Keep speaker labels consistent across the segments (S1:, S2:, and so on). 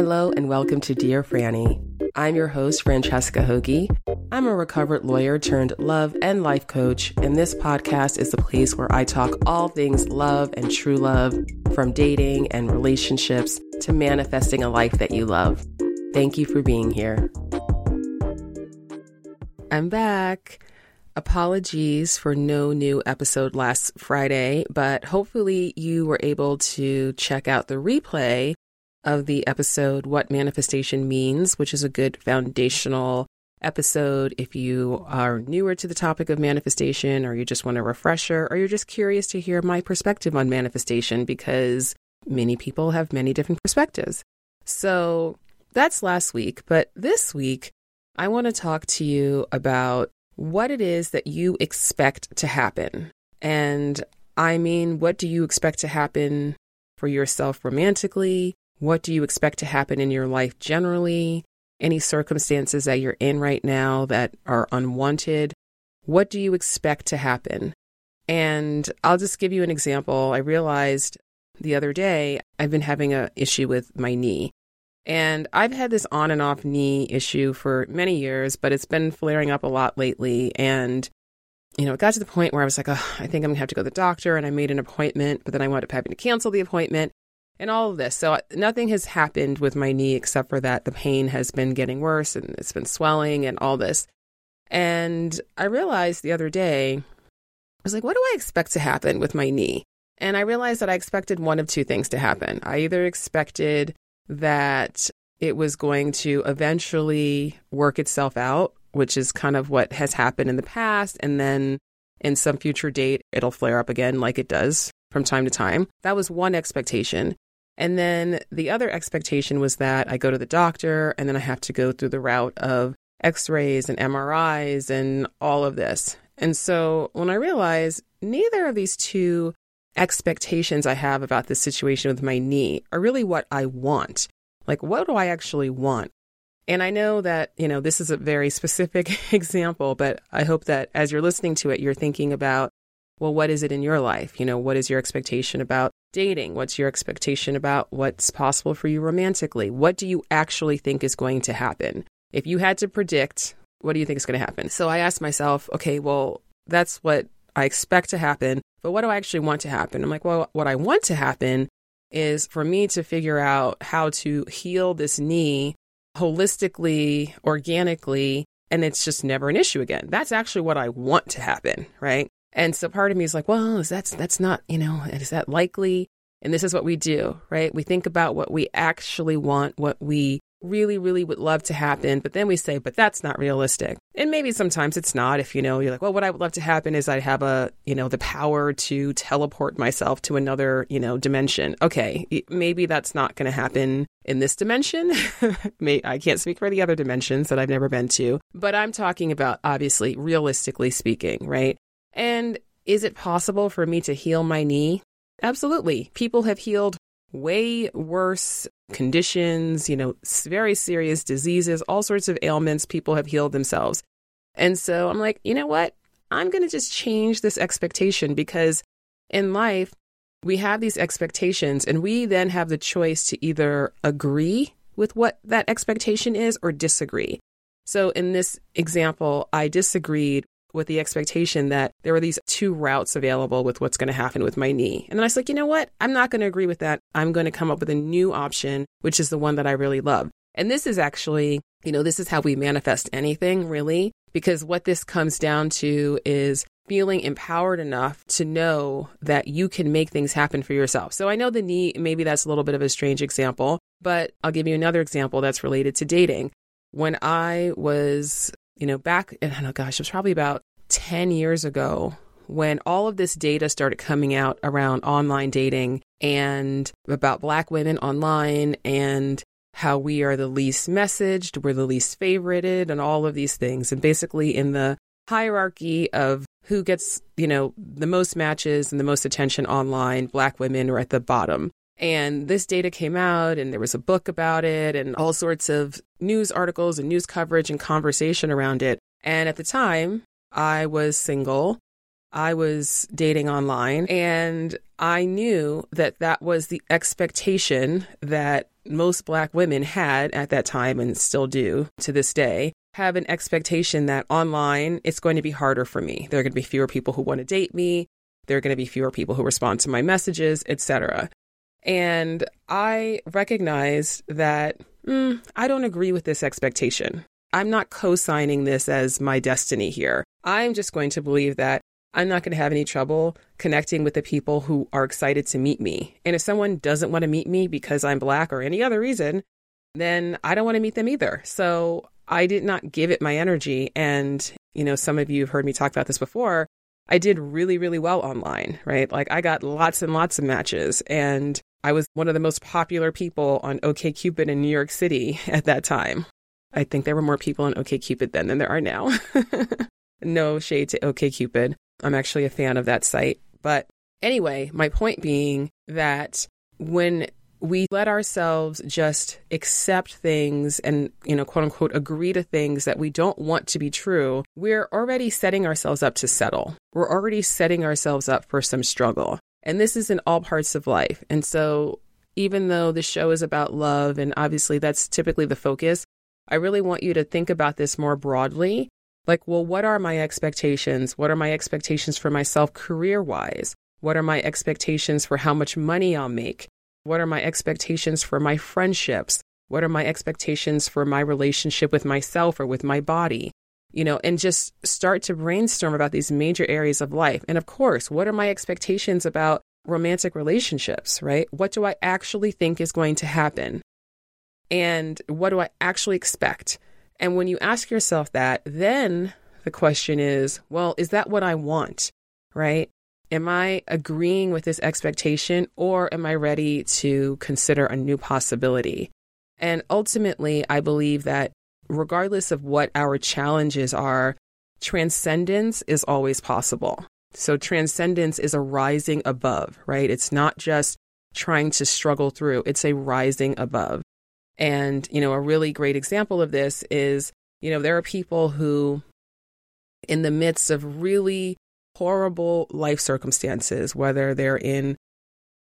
S1: Hello and welcome to Dear Franny. I'm your host, Francesca Hogi. I'm a recovered lawyer turned love and life coach, and this podcast is the place where I talk all things love and true love, from dating and relationships to manifesting a life that you love. Thank you for being here. I'm back. Apologies for no new episode last Friday, but hopefully you were able to check out the replay of the episode What Manifestation Means, which is a good foundational episode if you are newer to the topic of manifestation or you just want a refresher or you're just curious to hear my perspective on manifestation because many people have many different perspectives. So that's last week, but this week I want to talk to you about what it is that you expect to happen. And I mean, what do you expect to happen for yourself romantically? What do you expect to happen in your life generally? Any circumstances that you're in right now that are unwanted? What do you expect to happen? And I'll just give you an example. I realized the other day I've been having an issue with my knee. And I've had this on and off knee issue for many years, but it's been flaring up a lot lately. And, you know, it got to the point where I was like, oh, I think I'm going to have to go to the doctor. And I made an appointment, but then I wound up having to cancel the appointment and all of this. So nothing has happened with my knee except for that the pain has been getting worse and it's been swelling and all this. And I realized the other day, I was like, what do I expect to happen with my knee? And I realized that I expected one of two things to happen. I either expected that it was going to eventually work itself out, which is kind of what has happened in the past. And then in some future date, it'll flare up again like it does from time to time. That was one expectation. And then the other expectation was that I go to the doctor and then I have to go through the route of x rays and MRIs and all of this. And so when I realized neither of these two expectations I have about this situation with my knee are really what I want. Like, what do I actually want? And I know that, you know, this is a very specific example, but I hope that as you're listening to it, you're thinking about, well, what is it in your life? You know, what is your expectation about dating? What's your expectation about what's possible for you romantically? What do you actually think is going to happen? If you had to predict, what do you think is going to happen? So I asked myself, okay, well, that's what I expect to happen, but what do I actually want to happen? I'm like, well, what I want to happen is for me to figure out how to heal this knee holistically, organically, and it's just never an issue again. That's actually what I want to happen, right? And so part of me is like, well, is that's that's not, you know, is that likely? And this is what we do, right? We think about what we actually want, what we really, really would love to happen, but then we say, but that's not realistic. And maybe sometimes it's not. If you know, you're like, well, what I would love to happen is I'd have a, you know, the power to teleport myself to another, you know, dimension. Okay, maybe that's not going to happen in this dimension. I can't speak for the other dimensions that I've never been to, but I'm talking about obviously, realistically speaking, right? And is it possible for me to heal my knee? Absolutely. People have healed way worse conditions, you know, very serious diseases, all sorts of ailments. People have healed themselves. And so I'm like, you know what? I'm going to just change this expectation because in life, we have these expectations and we then have the choice to either agree with what that expectation is or disagree. So in this example, I disagreed with the expectation that there were these two routes available with what's going to happen with my knee. And then I was like, you know what? I'm not going to agree with that. I'm going to come up with a new option, which is the one that I really love. And this is actually, you know, this is how we manifest anything really, because what this comes down to is feeling empowered enough to know that you can make things happen for yourself. So I know the knee, maybe that's a little bit of a strange example, but I'll give you another example that's related to dating. When I was you know, back, I don't know, gosh, it was probably about 10 years ago when all of this data started coming out around online dating and about Black women online and how we are the least messaged, we're the least favorited, and all of these things. And basically, in the hierarchy of who gets, you know, the most matches and the most attention online, Black women are at the bottom. And this data came out, and there was a book about it, and all sorts of news articles and news coverage and conversation around it. And at the time, I was single. I was dating online, and I knew that that was the expectation that most black women had at that time and still do to this day have an expectation that online it's going to be harder for me. There are going to be fewer people who want to date me. There are going to be fewer people who respond to my messages, etc. And I recognize that mm, I don't agree with this expectation. I'm not co signing this as my destiny here. I'm just going to believe that I'm not going to have any trouble connecting with the people who are excited to meet me. And if someone doesn't want to meet me because I'm black or any other reason, then I don't want to meet them either. So I did not give it my energy. And, you know, some of you have heard me talk about this before. I did really, really well online, right? Like I got lots and lots of matches and I was one of the most popular people on OKCupid in New York City at that time. I think there were more people on OKCupid then than there are now. no shade to OKCupid. I'm actually a fan of that site. But anyway, my point being that when we let ourselves just accept things and, you know, quote unquote, agree to things that we don't want to be true, we're already setting ourselves up to settle. We're already setting ourselves up for some struggle. And this is in all parts of life. And so, even though the show is about love, and obviously that's typically the focus, I really want you to think about this more broadly. Like, well, what are my expectations? What are my expectations for myself career wise? What are my expectations for how much money I'll make? What are my expectations for my friendships? What are my expectations for my relationship with myself or with my body? You know, and just start to brainstorm about these major areas of life. And of course, what are my expectations about romantic relationships, right? What do I actually think is going to happen? And what do I actually expect? And when you ask yourself that, then the question is, well, is that what I want? Right? Am I agreeing with this expectation or am I ready to consider a new possibility? And ultimately, I believe that regardless of what our challenges are, transcendence is always possible. So, transcendence is a rising above, right? It's not just trying to struggle through, it's a rising above. And, you know, a really great example of this is, you know, there are people who, in the midst of really horrible life circumstances, whether they're in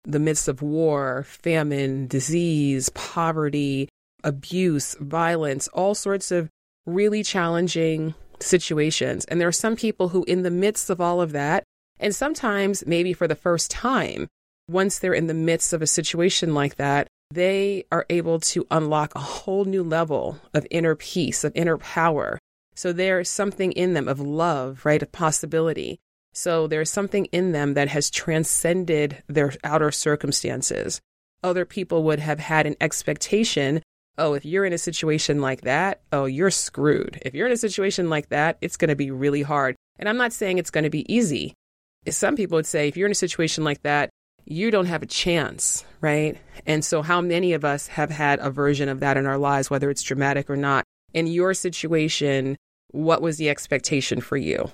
S1: the midst of war, famine, disease, poverty, abuse, violence, all sorts of really challenging situations. And there are some people who, in the midst of all of that, and sometimes maybe for the first time, once they're in the midst of a situation like that, they are able to unlock a whole new level of inner peace, of inner power. So there's something in them of love, right? Of possibility. So there's something in them that has transcended their outer circumstances. Other people would have had an expectation oh, if you're in a situation like that, oh, you're screwed. If you're in a situation like that, it's going to be really hard. And I'm not saying it's going to be easy. Some people would say if you're in a situation like that, you don't have a chance, right? And so, how many of us have had a version of that in our lives, whether it's dramatic or not? In your situation, what was the expectation for you?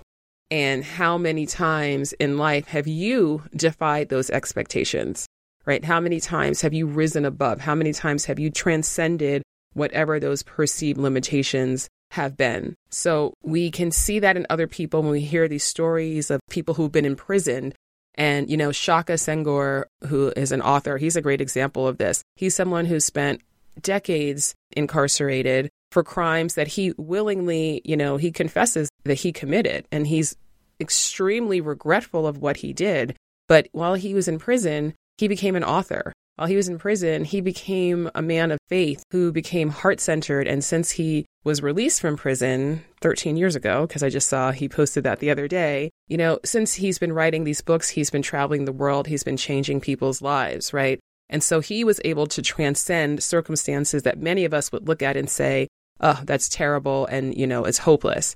S1: And how many times in life have you defied those expectations, right? How many times have you risen above? How many times have you transcended whatever those perceived limitations have been? So we can see that in other people when we hear these stories of people who've been imprisoned and, you know, Shaka Senghor, who is an author, he's a great example of this. He's someone who spent decades incarcerated for crimes that he willingly, you know, he confesses that he committed and he's extremely regretful of what he did. But while he was in prison, he became an author. While he was in prison, he became a man of faith who became heart centered. And since he was released from prison 13 years ago, because I just saw he posted that the other day, you know, since he's been writing these books, he's been traveling the world, he's been changing people's lives, right? And so he was able to transcend circumstances that many of us would look at and say, oh, that's terrible and, you know, it's hopeless.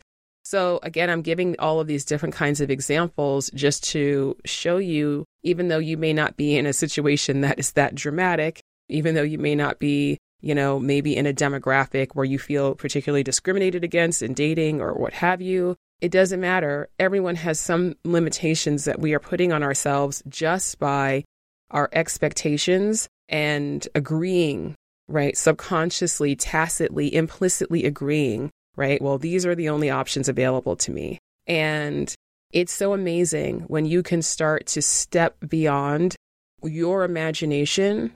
S1: So, again, I'm giving all of these different kinds of examples just to show you, even though you may not be in a situation that is that dramatic, even though you may not be, you know, maybe in a demographic where you feel particularly discriminated against in dating or what have you, it doesn't matter. Everyone has some limitations that we are putting on ourselves just by our expectations and agreeing, right? Subconsciously, tacitly, implicitly agreeing right? Well, these are the only options available to me. And it's so amazing when you can start to step beyond your imagination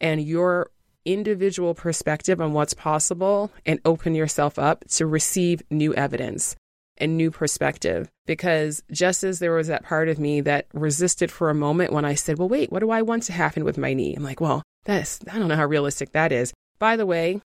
S1: and your individual perspective on what's possible and open yourself up to receive new evidence and new perspective. Because just as there was that part of me that resisted for a moment when I said, well, wait, what do I want to happen with my knee? I'm like, well, that's, I don't know how realistic that is. By the way,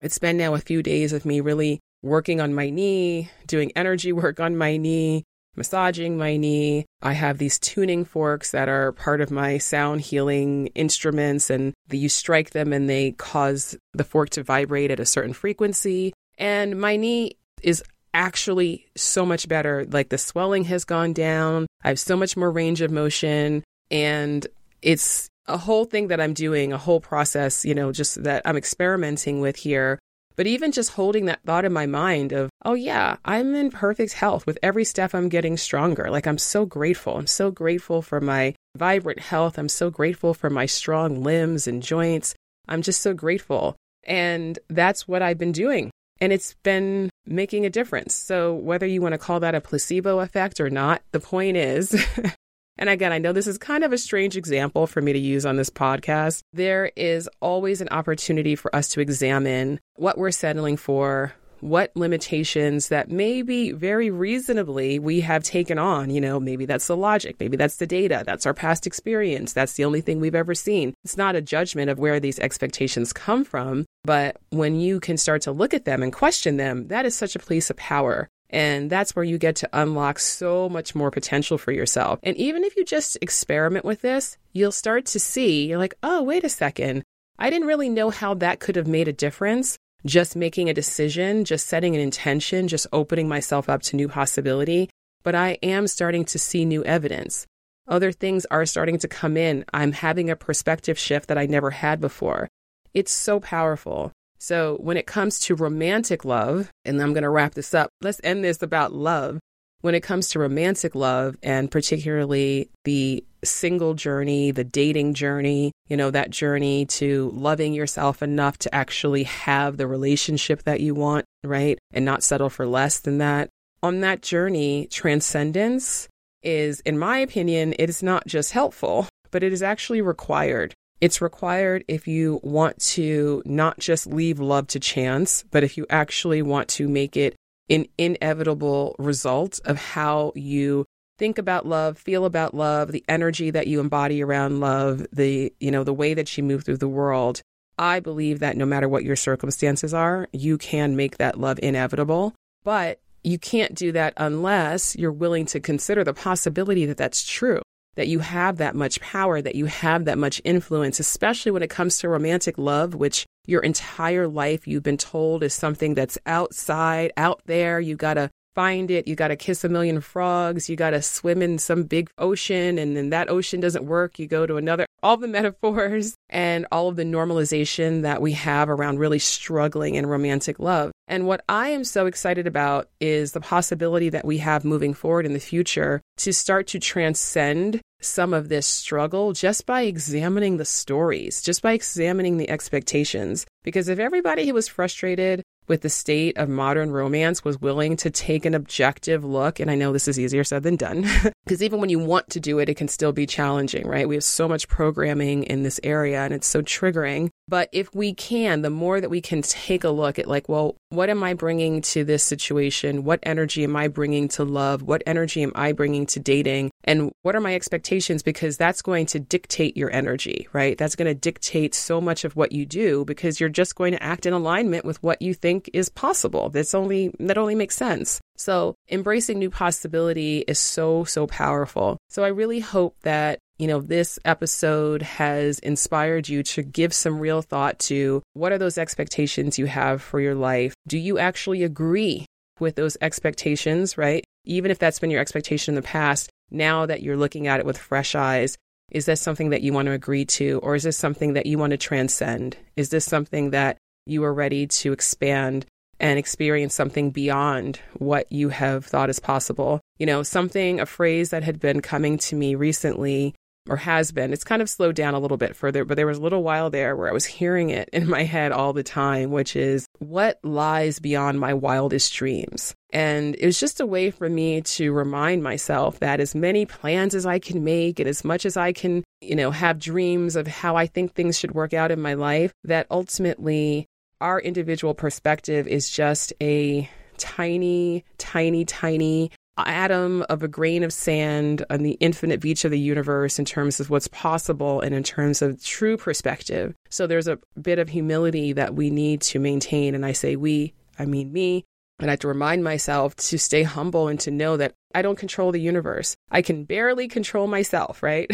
S1: it's been now a few days of me really working on my knee, doing energy work on my knee, massaging my knee. I have these tuning forks that are part of my sound healing instruments, and you strike them and they cause the fork to vibrate at a certain frequency. And my knee is actually so much better. Like the swelling has gone down. I have so much more range of motion. And it's a whole thing that I'm doing, a whole process, you know, just that I'm experimenting with here. But even just holding that thought in my mind of, oh, yeah, I'm in perfect health with every step I'm getting stronger. Like, I'm so grateful. I'm so grateful for my vibrant health. I'm so grateful for my strong limbs and joints. I'm just so grateful. And that's what I've been doing and it's been making a difference. So, whether you want to call that a placebo effect or not, the point is, and again, I know this is kind of a strange example for me to use on this podcast. There is always an opportunity for us to examine what we're settling for, what limitations that maybe very reasonably we have taken on. You know, maybe that's the logic, maybe that's the data, that's our past experience, that's the only thing we've ever seen. It's not a judgment of where these expectations come from, but when you can start to look at them and question them, that is such a place of power. And that's where you get to unlock so much more potential for yourself. And even if you just experiment with this, you'll start to see, you're like, oh, wait a second. I didn't really know how that could have made a difference just making a decision, just setting an intention, just opening myself up to new possibility. But I am starting to see new evidence. Other things are starting to come in. I'm having a perspective shift that I never had before. It's so powerful. So, when it comes to romantic love, and I'm going to wrap this up, let's end this about love when it comes to romantic love and particularly the single journey, the dating journey, you know, that journey to loving yourself enough to actually have the relationship that you want, right? And not settle for less than that. On that journey, transcendence is, in my opinion, it is not just helpful, but it is actually required. It's required if you want to not just leave love to chance, but if you actually want to make it an inevitable result of how you think about love, feel about love, the energy that you embody around love, the, you know, the way that you move through the world. I believe that no matter what your circumstances are, you can make that love inevitable, but you can't do that unless you're willing to consider the possibility that that's true that you have that much power, that you have that much influence, especially when it comes to romantic love, which your entire life you've been told is something that's outside, out there. You got to find it. You got to kiss a million frogs. You got to swim in some big ocean. And then that ocean doesn't work. You go to another. All the metaphors and all of the normalization that we have around really struggling in romantic love. And what I am so excited about is the possibility that we have moving forward in the future to start to transcend some of this struggle just by examining the stories, just by examining the expectations. Because if everybody who was frustrated with the state of modern romance was willing to take an objective look. And I know this is easier said than done because even when you want to do it, it can still be challenging, right? We have so much programming in this area and it's so triggering. But if we can, the more that we can take a look at, like, well, what am I bringing to this situation? What energy am I bringing to love? What energy am I bringing to dating? And what are my expectations? Because that's going to dictate your energy, right? That's going to dictate so much of what you do because you're just going to act in alignment with what you think is possible. That's only, that only makes sense. So embracing new possibility is so, so powerful. So I really hope that you know, this episode has inspired you to give some real thought to what are those expectations you have for your life? Do you actually agree with those expectations, right? Even if that's been your expectation in the past, now that you're looking at it with fresh eyes, is this something that you want to agree to? Or is this something that you want to transcend? Is this something that you are ready to expand and experience something beyond what you have thought is possible? You know, something, a phrase that had been coming to me recently or has been. It's kind of slowed down a little bit further, but there was a little while there where I was hearing it in my head all the time, which is what lies beyond my wildest dreams. And it was just a way for me to remind myself that as many plans as I can make and as much as I can, you know, have dreams of how I think things should work out in my life, that ultimately our individual perspective is just a tiny, tiny, tiny atom of a grain of sand on the infinite beach of the universe in terms of what's possible and in terms of true perspective. So there's a bit of humility that we need to maintain. And I say we, I mean me. And I have to remind myself to stay humble and to know that I don't control the universe. I can barely control myself, right?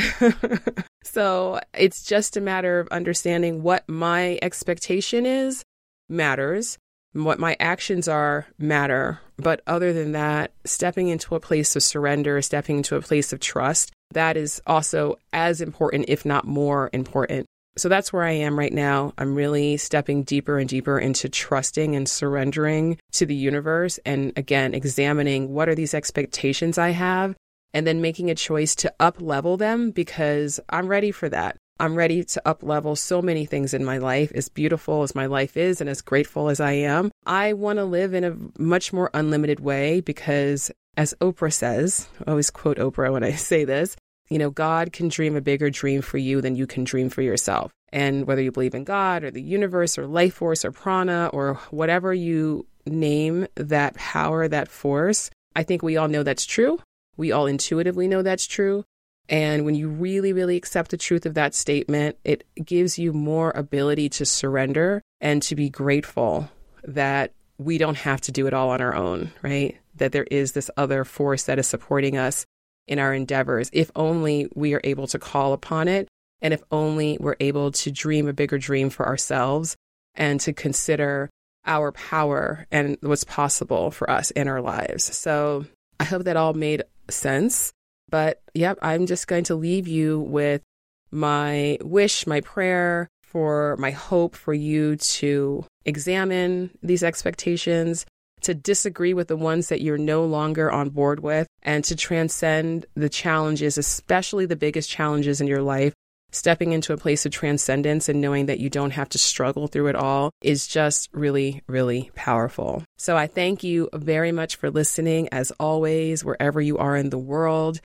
S1: so it's just a matter of understanding what my expectation is matters what my actions are matter. But other than that, stepping into a place of surrender, stepping into a place of trust, that is also as important, if not more important. So that's where I am right now. I'm really stepping deeper and deeper into trusting and surrendering to the universe. And again, examining what are these expectations I have and then making a choice to up level them because I'm ready for that. I'm ready to up level so many things in my life. As beautiful as my life is and as grateful as I am, I want to live in a much more unlimited way because, as Oprah says, I always quote Oprah when I say this, you know, God can dream a bigger dream for you than you can dream for yourself. And whether you believe in God or the universe or life force or prana or whatever you name that power, that force, I think we all know that's true. We all intuitively know that's true. And when you really, really accept the truth of that statement, it gives you more ability to surrender and to be grateful that we don't have to do it all on our own, right? That there is this other force that is supporting us in our endeavors, if only we are able to call upon it. And if only we're able to dream a bigger dream for ourselves and to consider our power and what's possible for us in our lives. So I hope that all made sense. But yep, I'm just going to leave you with my wish, my prayer for my hope for you to examine these expectations, to disagree with the ones that you're no longer on board with, and to transcend the challenges, especially the biggest challenges in your life. Stepping into a place of transcendence and knowing that you don't have to struggle through it all is just really, really powerful. So I thank you very much for listening, as always, wherever you are in the world.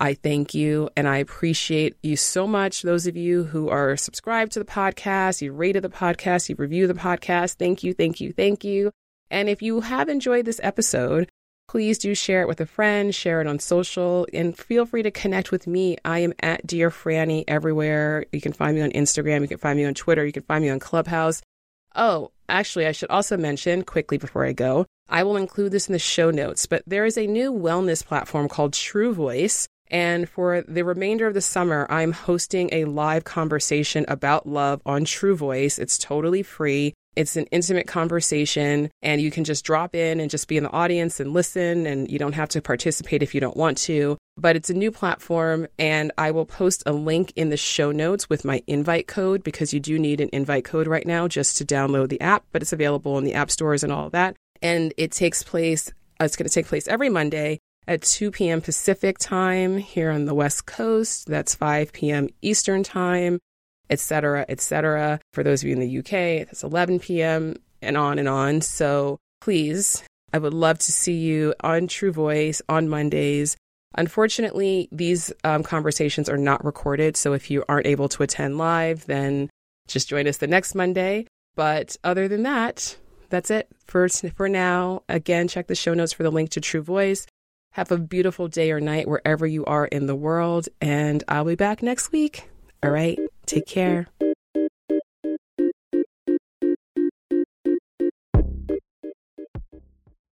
S1: I thank you and I appreciate you so much. Those of you who are subscribed to the podcast, you rated the podcast, you review the podcast. Thank you, thank you, thank you. And if you have enjoyed this episode, please do share it with a friend, share it on social, and feel free to connect with me. I am at Dear Franny everywhere. You can find me on Instagram, you can find me on Twitter, you can find me on Clubhouse. Oh, actually, I should also mention quickly before I go, I will include this in the show notes, but there is a new wellness platform called True Voice and for the remainder of the summer, I'm hosting a live conversation about love on True Voice. It's totally free. It's an intimate conversation, and you can just drop in and just be in the audience and listen, and you don't have to participate if you don't want to. But it's a new platform, and I will post a link in the show notes with my invite code because you do need an invite code right now just to download the app, but it's available in the app stores and all of that. And it takes place, it's going to take place every Monday at 2 p.m. Pacific time here on the West Coast. That's 5 p.m. Eastern time, etc., etc. For those of you in the UK, that's 11 p.m. and on and on. So please, I would love to see you on True Voice on Mondays. Unfortunately, these um, conversations are not recorded. So if you aren't able to attend live, then just join us the next Monday. But other than that, that's it for, for now. Again, check the show notes for the link to True Voice. Have a beautiful day or night wherever you are in the world, and I'll be back next week. All right, take care.